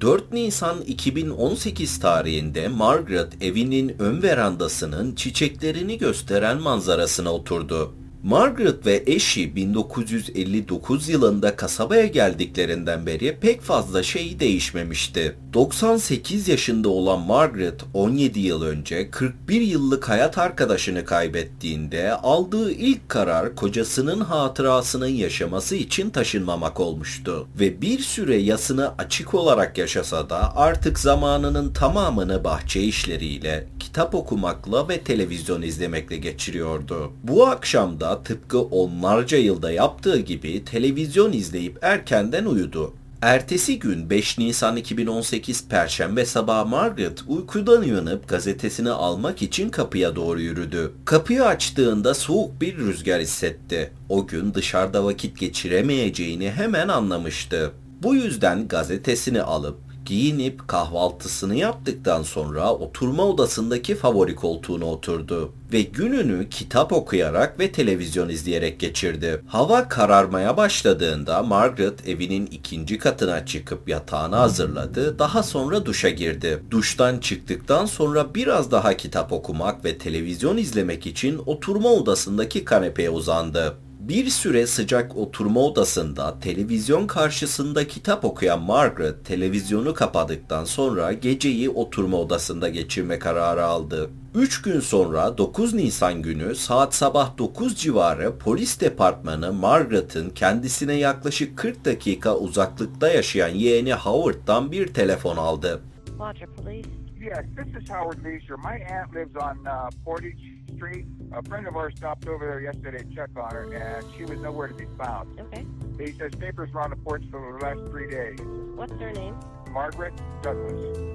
4 Nisan 2018 tarihinde Margaret evinin ön verandasının çiçeklerini gösteren manzarasına oturdu. Margaret ve eşi 1959 yılında kasabaya geldiklerinden beri pek fazla şey değişmemişti. 98 yaşında olan Margaret 17 yıl önce 41 yıllık hayat arkadaşını kaybettiğinde aldığı ilk karar kocasının hatırasının yaşaması için taşınmamak olmuştu. Ve bir süre yasını açık olarak yaşasa da artık zamanının tamamını bahçe işleriyle, kitap okumakla ve televizyon izlemekle geçiriyordu. Bu akşam tıpkı onlarca yılda yaptığı gibi televizyon izleyip erkenden uyudu. Ertesi gün 5 Nisan 2018 Perşembe sabahı Margaret uykudan uyanıp gazetesini almak için kapıya doğru yürüdü. Kapıyı açtığında soğuk bir rüzgar hissetti. O gün dışarıda vakit geçiremeyeceğini hemen anlamıştı. Bu yüzden gazetesini alıp Giyinip kahvaltısını yaptıktan sonra oturma odasındaki favori koltuğuna oturdu ve gününü kitap okuyarak ve televizyon izleyerek geçirdi. Hava kararmaya başladığında Margaret evinin ikinci katına çıkıp yatağını hazırladı. Daha sonra duşa girdi. Duştan çıktıktan sonra biraz daha kitap okumak ve televizyon izlemek için oturma odasındaki kanepeye uzandı. Bir süre sıcak oturma odasında televizyon karşısında kitap okuyan Margaret televizyonu kapadıktan sonra geceyi oturma odasında geçirme kararı aldı. 3 gün sonra 9 Nisan günü saat sabah 9 civarı polis departmanı Margaret'ın kendisine yaklaşık 40 dakika uzaklıkta yaşayan yeğeni Howard'dan bir telefon aldı. Roger, police. Yes, this is Howard Leisure. My aunt lives on uh, Portage Street. A friend of ours stopped over there yesterday to check on her, and she was nowhere to be found. Okay. He says papers were on the porch for the last three days. What's their name? Margaret Douglas.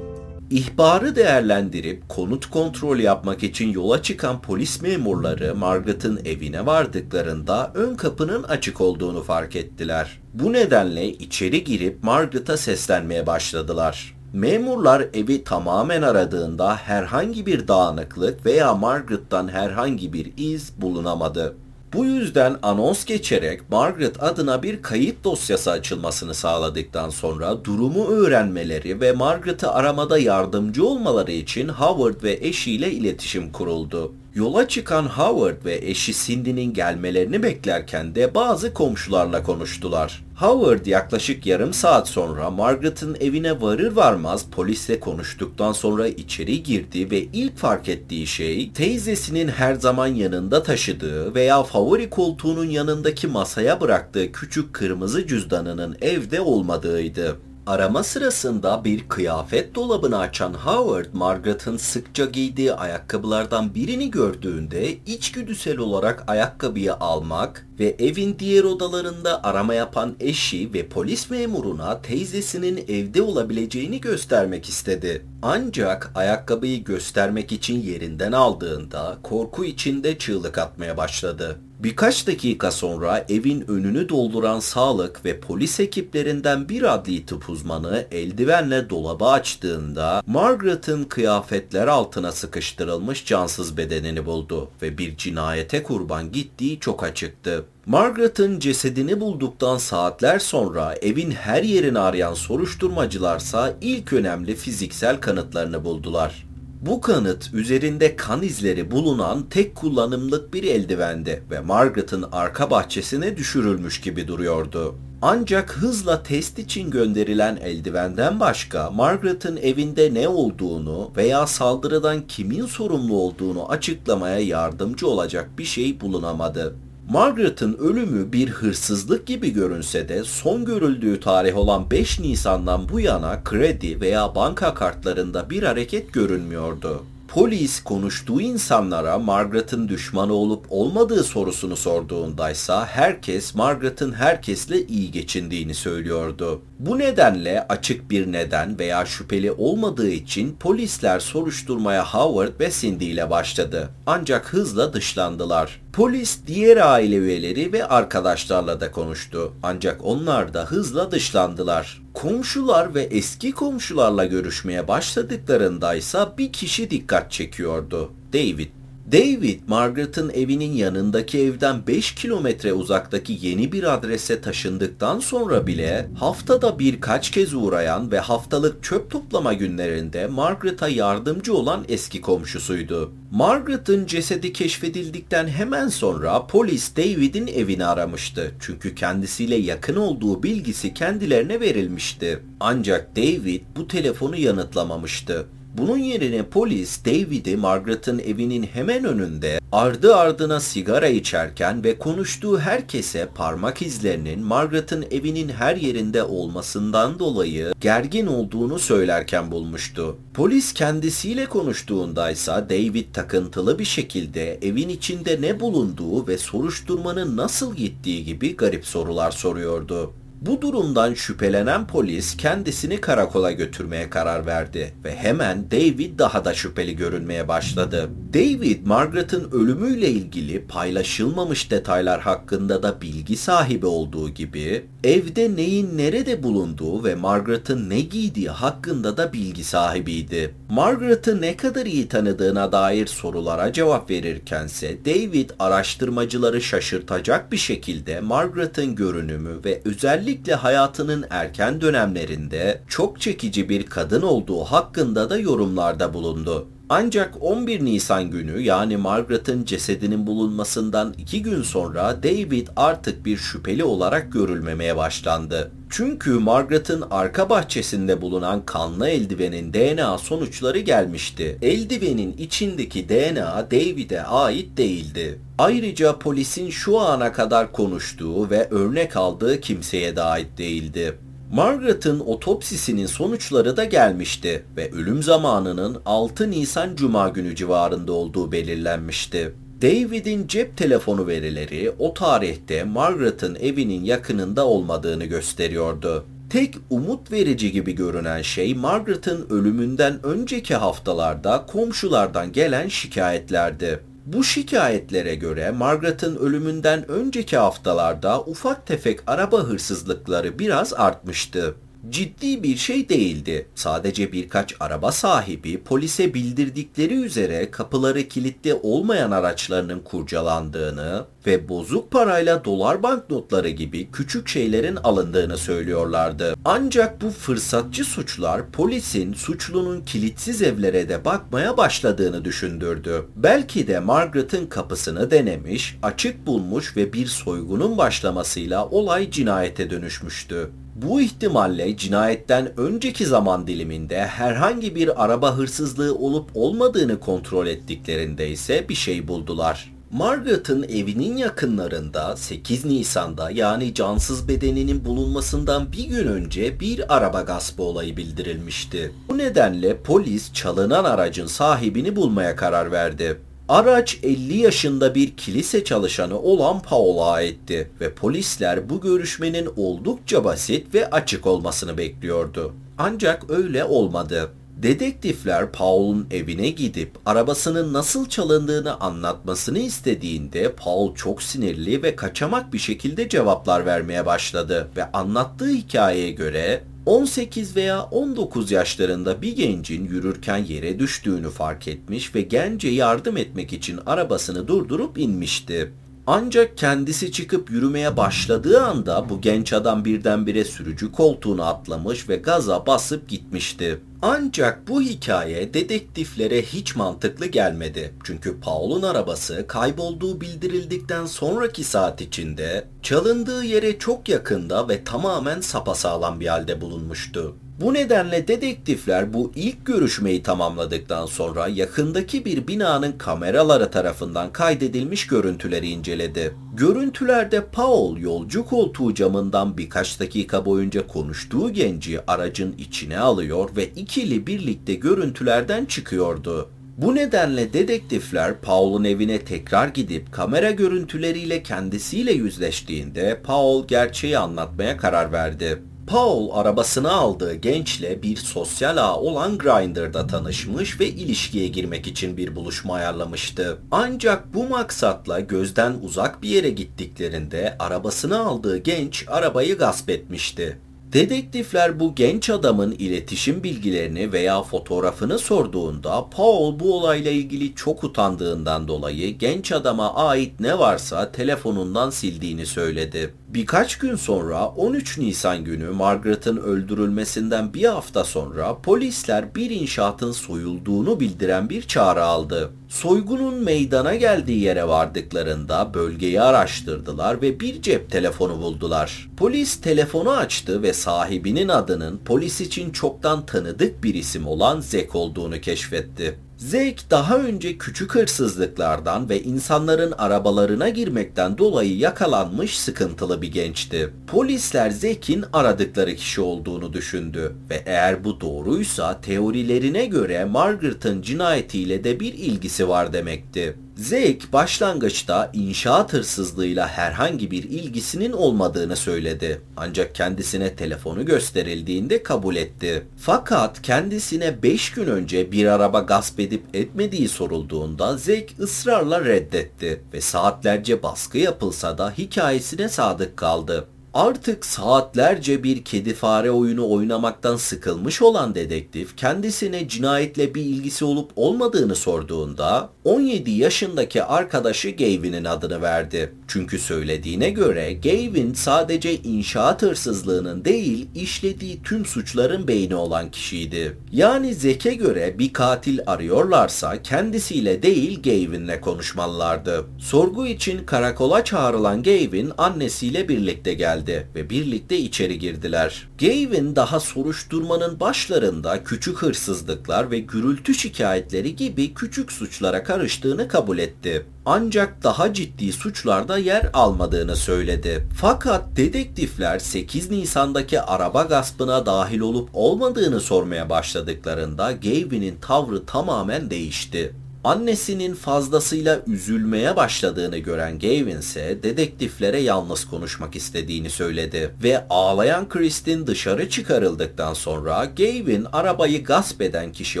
İhbarı değerlendirip konut kontrolü yapmak için yola çıkan polis memurları Margaret'ın evine vardıklarında ön kapının açık olduğunu fark ettiler. Bu nedenle içeri girip Margaret'a seslenmeye başladılar. Memurlar evi tamamen aradığında herhangi bir dağınıklık veya Margaret'tan herhangi bir iz bulunamadı. Bu yüzden anons geçerek Margaret adına bir kayıt dosyası açılmasını sağladıktan sonra durumu öğrenmeleri ve Margaret'ı aramada yardımcı olmaları için Howard ve eşiyle iletişim kuruldu. Yola çıkan Howard ve eşi Cindy'nin gelmelerini beklerken de bazı komşularla konuştular. Howard yaklaşık yarım saat sonra Margaret'ın evine varır varmaz polisle konuştuktan sonra içeri girdi ve ilk fark ettiği şey teyzesinin her zaman yanında taşıdığı veya favori koltuğunun yanındaki masaya bıraktığı küçük kırmızı cüzdanının evde olmadığıydı. Arama sırasında bir kıyafet dolabını açan Howard, Margaret'ın sıkça giydiği ayakkabılardan birini gördüğünde içgüdüsel olarak ayakkabıyı almak ve evin diğer odalarında arama yapan eşi ve polis memuruna teyzesinin evde olabileceğini göstermek istedi. Ancak ayakkabıyı göstermek için yerinden aldığında korku içinde çığlık atmaya başladı. Birkaç dakika sonra evin önünü dolduran sağlık ve polis ekiplerinden bir adli tıp uzmanı eldivenle dolabı açtığında Margaret'ın kıyafetler altına sıkıştırılmış cansız bedenini buldu ve bir cinayete kurban gittiği çok açıktı. Margaret'ın cesedini bulduktan saatler sonra evin her yerini arayan soruşturmacılarsa ilk önemli fiziksel kanıtlarını buldular. Bu kanıt üzerinde kan izleri bulunan tek kullanımlık bir eldivendi ve Margaret'ın arka bahçesine düşürülmüş gibi duruyordu. Ancak hızla test için gönderilen eldivenden başka Margaret'ın evinde ne olduğunu veya saldırıdan kimin sorumlu olduğunu açıklamaya yardımcı olacak bir şey bulunamadı. Margaret'ın ölümü bir hırsızlık gibi görünse de son görüldüğü tarih olan 5 Nisan'dan bu yana kredi veya banka kartlarında bir hareket görünmüyordu. Polis konuştuğu insanlara Margaret'ın düşmanı olup olmadığı sorusunu sorduğundaysa herkes Margaret'ın herkesle iyi geçindiğini söylüyordu. Bu nedenle açık bir neden veya şüpheli olmadığı için polisler soruşturmaya Howard ve Cindy ile başladı. Ancak hızla dışlandılar. Polis diğer aile üyeleri ve arkadaşlarla da konuştu. Ancak onlar da hızla dışlandılar. Komşular ve eski komşularla görüşmeye başladıklarında ise bir kişi dikkat çekiyordu. David. David, Margaret'ın evinin yanındaki evden 5 kilometre uzaktaki yeni bir adrese taşındıktan sonra bile haftada birkaç kez uğrayan ve haftalık çöp toplama günlerinde Margaret'a yardımcı olan eski komşusuydu. Margaret'ın cesedi keşfedildikten hemen sonra polis David'in evini aramıştı. Çünkü kendisiyle yakın olduğu bilgisi kendilerine verilmişti. Ancak David bu telefonu yanıtlamamıştı. Bunun yerine polis David'i Margaret'ın evinin hemen önünde ardı ardına sigara içerken ve konuştuğu herkese parmak izlerinin Margaret'ın evinin her yerinde olmasından dolayı gergin olduğunu söylerken bulmuştu. Polis kendisiyle konuştuğundaysa David takıntılı bir şekilde evin içinde ne bulunduğu ve soruşturmanın nasıl gittiği gibi garip sorular soruyordu. Bu durumdan şüphelenen polis kendisini karakola götürmeye karar verdi ve hemen David daha da şüpheli görünmeye başladı. David, Margaret'ın ölümüyle ilgili paylaşılmamış detaylar hakkında da bilgi sahibi olduğu gibi, evde neyin nerede bulunduğu ve Margaret'ın ne giydiği hakkında da bilgi sahibiydi. Margaret'ı ne kadar iyi tanıdığına dair sorulara cevap verirkense David araştırmacıları şaşırtacak bir şekilde Margaret'ın görünümü ve özellikle özellikle hayatının erken dönemlerinde çok çekici bir kadın olduğu hakkında da yorumlarda bulundu. Ancak 11 Nisan günü yani Margaret'ın cesedinin bulunmasından 2 gün sonra David artık bir şüpheli olarak görülmemeye başlandı. Çünkü Margaret'ın arka bahçesinde bulunan kanlı eldivenin DNA sonuçları gelmişti. Eldivenin içindeki DNA David'e ait değildi. Ayrıca polisin şu ana kadar konuştuğu ve örnek aldığı kimseye de ait değildi. Margaret'ın otopsisinin sonuçları da gelmişti ve ölüm zamanının 6 Nisan Cuma günü civarında olduğu belirlenmişti. David'in cep telefonu verileri o tarihte Margaret'ın evinin yakınında olmadığını gösteriyordu. Tek umut verici gibi görünen şey Margaret'ın ölümünden önceki haftalarda komşulardan gelen şikayetlerdi. Bu şikayetlere göre Margaret'ın ölümünden önceki haftalarda ufak tefek araba hırsızlıkları biraz artmıştı. Ciddi bir şey değildi. Sadece birkaç araba sahibi polise bildirdikleri üzere kapıları kilitli olmayan araçlarının kurcalandığını ve bozuk parayla dolar banknotları gibi küçük şeylerin alındığını söylüyorlardı. Ancak bu fırsatçı suçlar polisin suçlunun kilitsiz evlere de bakmaya başladığını düşündürdü. Belki de Margaret'ın kapısını denemiş, açık bulmuş ve bir soygunun başlamasıyla olay cinayete dönüşmüştü. Bu ihtimalle cinayetten önceki zaman diliminde herhangi bir araba hırsızlığı olup olmadığını kontrol ettiklerinde ise bir şey buldular. Margaret'ın evinin yakınlarında 8 Nisan'da yani cansız bedeninin bulunmasından bir gün önce bir araba gaspı olayı bildirilmişti. Bu nedenle polis çalınan aracın sahibini bulmaya karar verdi. Araç 50 yaşında bir kilise çalışanı olan Paul'a aitti ve polisler bu görüşmenin oldukça basit ve açık olmasını bekliyordu. Ancak öyle olmadı. Dedektifler Paul'un evine gidip arabasının nasıl çalındığını anlatmasını istediğinde Paul çok sinirli ve kaçamak bir şekilde cevaplar vermeye başladı ve anlattığı hikayeye göre 18 veya 19 yaşlarında bir gencin yürürken yere düştüğünü fark etmiş ve gence yardım etmek için arabasını durdurup inmişti. Ancak kendisi çıkıp yürümeye başladığı anda bu genç adam birdenbire sürücü koltuğuna atlamış ve gaza basıp gitmişti. Ancak bu hikaye dedektiflere hiç mantıklı gelmedi. Çünkü Paul'un arabası kaybolduğu bildirildikten sonraki saat içinde çalındığı yere çok yakında ve tamamen sapasağlam bir halde bulunmuştu. Bu nedenle dedektifler bu ilk görüşmeyi tamamladıktan sonra yakındaki bir binanın kameraları tarafından kaydedilmiş görüntüleri inceledi. Görüntülerde Paul yolcu koltuğu camından birkaç dakika boyunca konuştuğu genci aracın içine alıyor ve ikili birlikte görüntülerden çıkıyordu. Bu nedenle dedektifler Paul'un evine tekrar gidip kamera görüntüleriyle kendisiyle yüzleştiğinde Paul gerçeği anlatmaya karar verdi. Paul arabasını aldığı gençle bir sosyal ağ olan Grindr'da tanışmış ve ilişkiye girmek için bir buluşma ayarlamıştı. Ancak bu maksatla gözden uzak bir yere gittiklerinde arabasını aldığı genç arabayı gasp etmişti. Dedektifler bu genç adamın iletişim bilgilerini veya fotoğrafını sorduğunda Paul bu olayla ilgili çok utandığından dolayı genç adama ait ne varsa telefonundan sildiğini söyledi. Birkaç gün sonra 13 Nisan günü Margaret'ın öldürülmesinden bir hafta sonra polisler bir inşaatın soyulduğunu bildiren bir çağrı aldı. Soygunun meydana geldiği yere vardıklarında bölgeyi araştırdılar ve bir cep telefonu buldular. Polis telefonu açtı ve sahibinin adının polis için çoktan tanıdık bir isim olan Zek olduğunu keşfetti. Zek daha önce küçük hırsızlıklardan ve insanların arabalarına girmekten dolayı yakalanmış sıkıntılı bir gençti. Polisler Zek'in aradıkları kişi olduğunu düşündü ve eğer bu doğruysa teorilerine göre Margaret'ın cinayetiyle de bir ilgisi var demekti. Zek başlangıçta inşaat hırsızlığıyla herhangi bir ilgisinin olmadığını söyledi. Ancak kendisine telefonu gösterildiğinde kabul etti. Fakat kendisine 5 gün önce bir araba gasp edip etmediği sorulduğunda Zek ısrarla reddetti ve saatlerce baskı yapılsa da hikayesine sadık kaldı. Artık saatlerce bir kedi fare oyunu oynamaktan sıkılmış olan dedektif kendisine cinayetle bir ilgisi olup olmadığını sorduğunda 17 yaşındaki arkadaşı Gavin'in adını verdi. Çünkü söylediğine göre Gavin sadece inşaat hırsızlığının değil işlediği tüm suçların beyni olan kişiydi. Yani Zek'e göre bir katil arıyorlarsa kendisiyle değil Gavin'le konuşmalılardı. Sorgu için karakola çağrılan Gavin annesiyle birlikte geldi geldi ve birlikte içeri girdiler. Gavin daha soruşturmanın başlarında küçük hırsızlıklar ve gürültü şikayetleri gibi küçük suçlara karıştığını kabul etti. Ancak daha ciddi suçlarda yer almadığını söyledi. Fakat dedektifler 8 Nisan'daki araba gaspına dahil olup olmadığını sormaya başladıklarında Gavin'in tavrı tamamen değişti. Annesinin fazlasıyla üzülmeye başladığını gören Gavin ise dedektiflere yalnız konuşmak istediğini söyledi ve ağlayan Kristin dışarı çıkarıldıktan sonra Gavin arabayı gasp eden kişi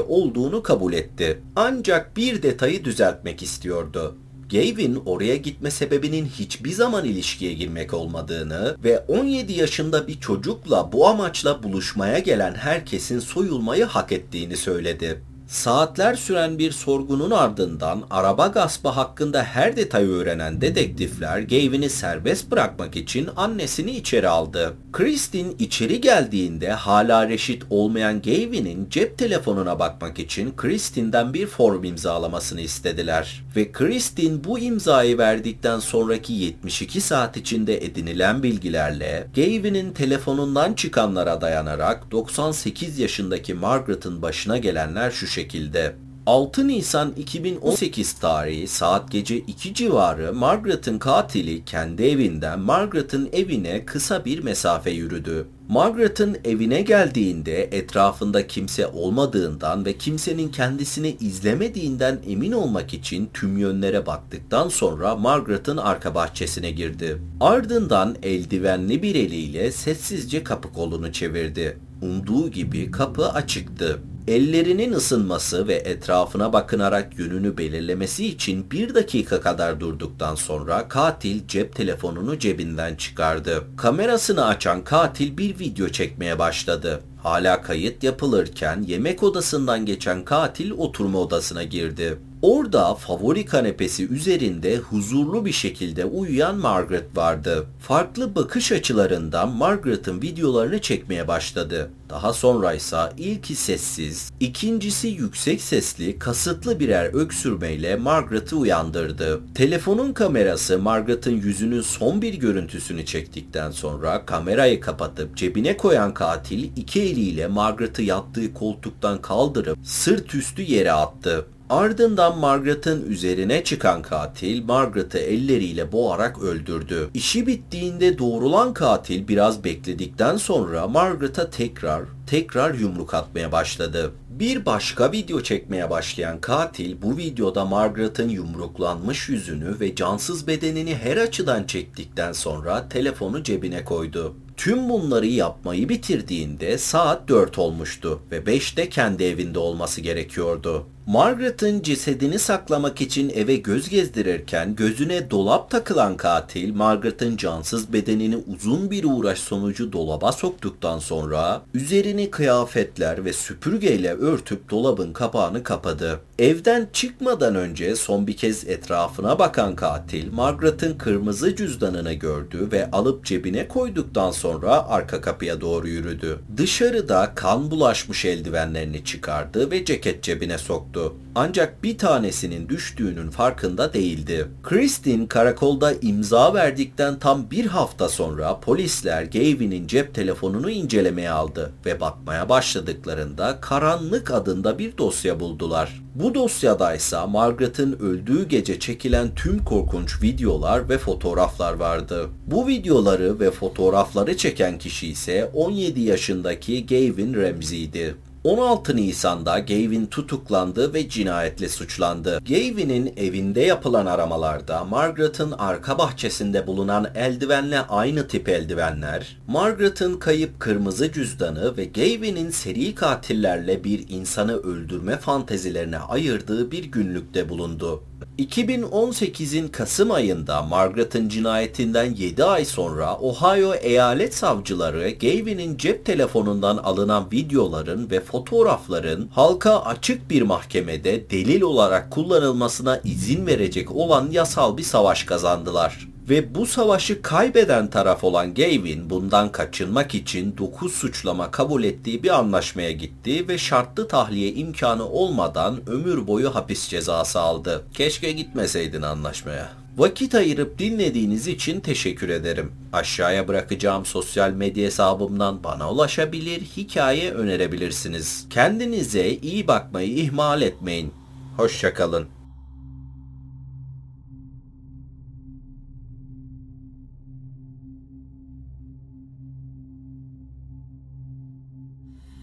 olduğunu kabul etti. Ancak bir detayı düzeltmek istiyordu. Gavin oraya gitme sebebinin hiçbir zaman ilişkiye girmek olmadığını ve 17 yaşında bir çocukla bu amaçla buluşmaya gelen herkesin soyulmayı hak ettiğini söyledi. Saatler süren bir sorgunun ardından araba gaspı hakkında her detayı öğrenen dedektifler Gavin'i serbest bırakmak için annesini içeri aldı. Kristin içeri geldiğinde hala reşit olmayan Gavin'in cep telefonuna bakmak için Kristin'den bir form imzalamasını istediler. Ve Kristin bu imzayı verdikten sonraki 72 saat içinde edinilen bilgilerle Gavin'in telefonundan çıkanlara dayanarak 98 yaşındaki Margaret'ın başına gelenler şu şekilde. 6 Nisan 2018 tarihi saat gece 2 civarı Margaret'ın katili kendi evinden Margaret'ın evine kısa bir mesafe yürüdü. Margaret'ın evine geldiğinde etrafında kimse olmadığından ve kimsenin kendisini izlemediğinden emin olmak için tüm yönlere baktıktan sonra Margaret'ın arka bahçesine girdi. Ardından eldivenli bir eliyle sessizce kapı kolunu çevirdi. Umduğu gibi kapı açıktı. Ellerinin ısınması ve etrafına bakınarak yönünü belirlemesi için bir dakika kadar durduktan sonra katil cep telefonunu cebinden çıkardı. Kamerasını açan katil bir video çekmeye başladı. Hala kayıt yapılırken yemek odasından geçen katil oturma odasına girdi. Orada favori kanepesi üzerinde huzurlu bir şekilde uyuyan Margaret vardı. Farklı bakış açılarından Margaret'ın videolarını çekmeye başladı. Daha sonra ise ilki sessiz, ikincisi yüksek sesli, kasıtlı birer öksürmeyle Margaret'ı uyandırdı. Telefonun kamerası Margaret'ın yüzünün son bir görüntüsünü çektikten sonra kamerayı kapatıp cebine koyan katil iki eliyle Margaret'ı yattığı koltuktan kaldırıp sırt üstü yere attı. Ardından Margaret'ın üzerine çıkan katil Margaret'ı elleriyle boğarak öldürdü. İşi bittiğinde doğrulan katil biraz bekledikten sonra Margaret'a tekrar tekrar yumruk atmaya başladı. Bir başka video çekmeye başlayan katil bu videoda Margaret'ın yumruklanmış yüzünü ve cansız bedenini her açıdan çektikten sonra telefonu cebine koydu. Tüm bunları yapmayı bitirdiğinde saat 4 olmuştu ve 5'te kendi evinde olması gerekiyordu. Margaret'ın cesedini saklamak için eve göz gezdirirken gözüne dolap takılan katil Margaret'ın cansız bedenini uzun bir uğraş sonucu dolaba soktuktan sonra üzerini kıyafetler ve süpürgeyle örtüp dolabın kapağını kapadı. Evden çıkmadan önce son bir kez etrafına bakan katil Margaret'ın kırmızı cüzdanını gördü ve alıp cebine koyduktan sonra arka kapıya doğru yürüdü. Dışarıda kan bulaşmış eldivenlerini çıkardı ve ceket cebine soktu. Ancak bir tanesinin düştüğünün farkında değildi. Kristin karakolda imza verdikten tam bir hafta sonra polisler Gavin'in cep telefonunu incelemeye aldı ve bakmaya başladıklarında Karanlık adında bir dosya buldular. Bu dosyada ise Margaret'ın öldüğü gece çekilen tüm korkunç videolar ve fotoğraflar vardı. Bu videoları ve fotoğrafları çeken kişi ise 17 yaşındaki Gavin Ramsey'di. 16 Nisan'da Gavin tutuklandı ve cinayetle suçlandı. Gavin'in evinde yapılan aramalarda Margaret'ın arka bahçesinde bulunan eldivenle aynı tip eldivenler, Margaret'ın kayıp kırmızı cüzdanı ve Gavin'in seri katillerle bir insanı öldürme fantezilerine ayırdığı bir günlükte bulundu. 2018'in Kasım ayında Margaret'ın cinayetinden 7 ay sonra Ohio eyalet savcıları Gavin'in cep telefonundan alınan videoların ve fotoğrafların halka açık bir mahkemede delil olarak kullanılmasına izin verecek olan yasal bir savaş kazandılar. Ve bu savaşı kaybeden taraf olan Gavin bundan kaçınmak için 9 suçlama kabul ettiği bir anlaşmaya gitti ve şartlı tahliye imkanı olmadan ömür boyu hapis cezası aldı. Keşke gitmeseydin anlaşmaya. Vakit ayırıp dinlediğiniz için teşekkür ederim. Aşağıya bırakacağım sosyal medya hesabımdan bana ulaşabilir, hikaye önerebilirsiniz. Kendinize iyi bakmayı ihmal etmeyin. Hoşçakalın.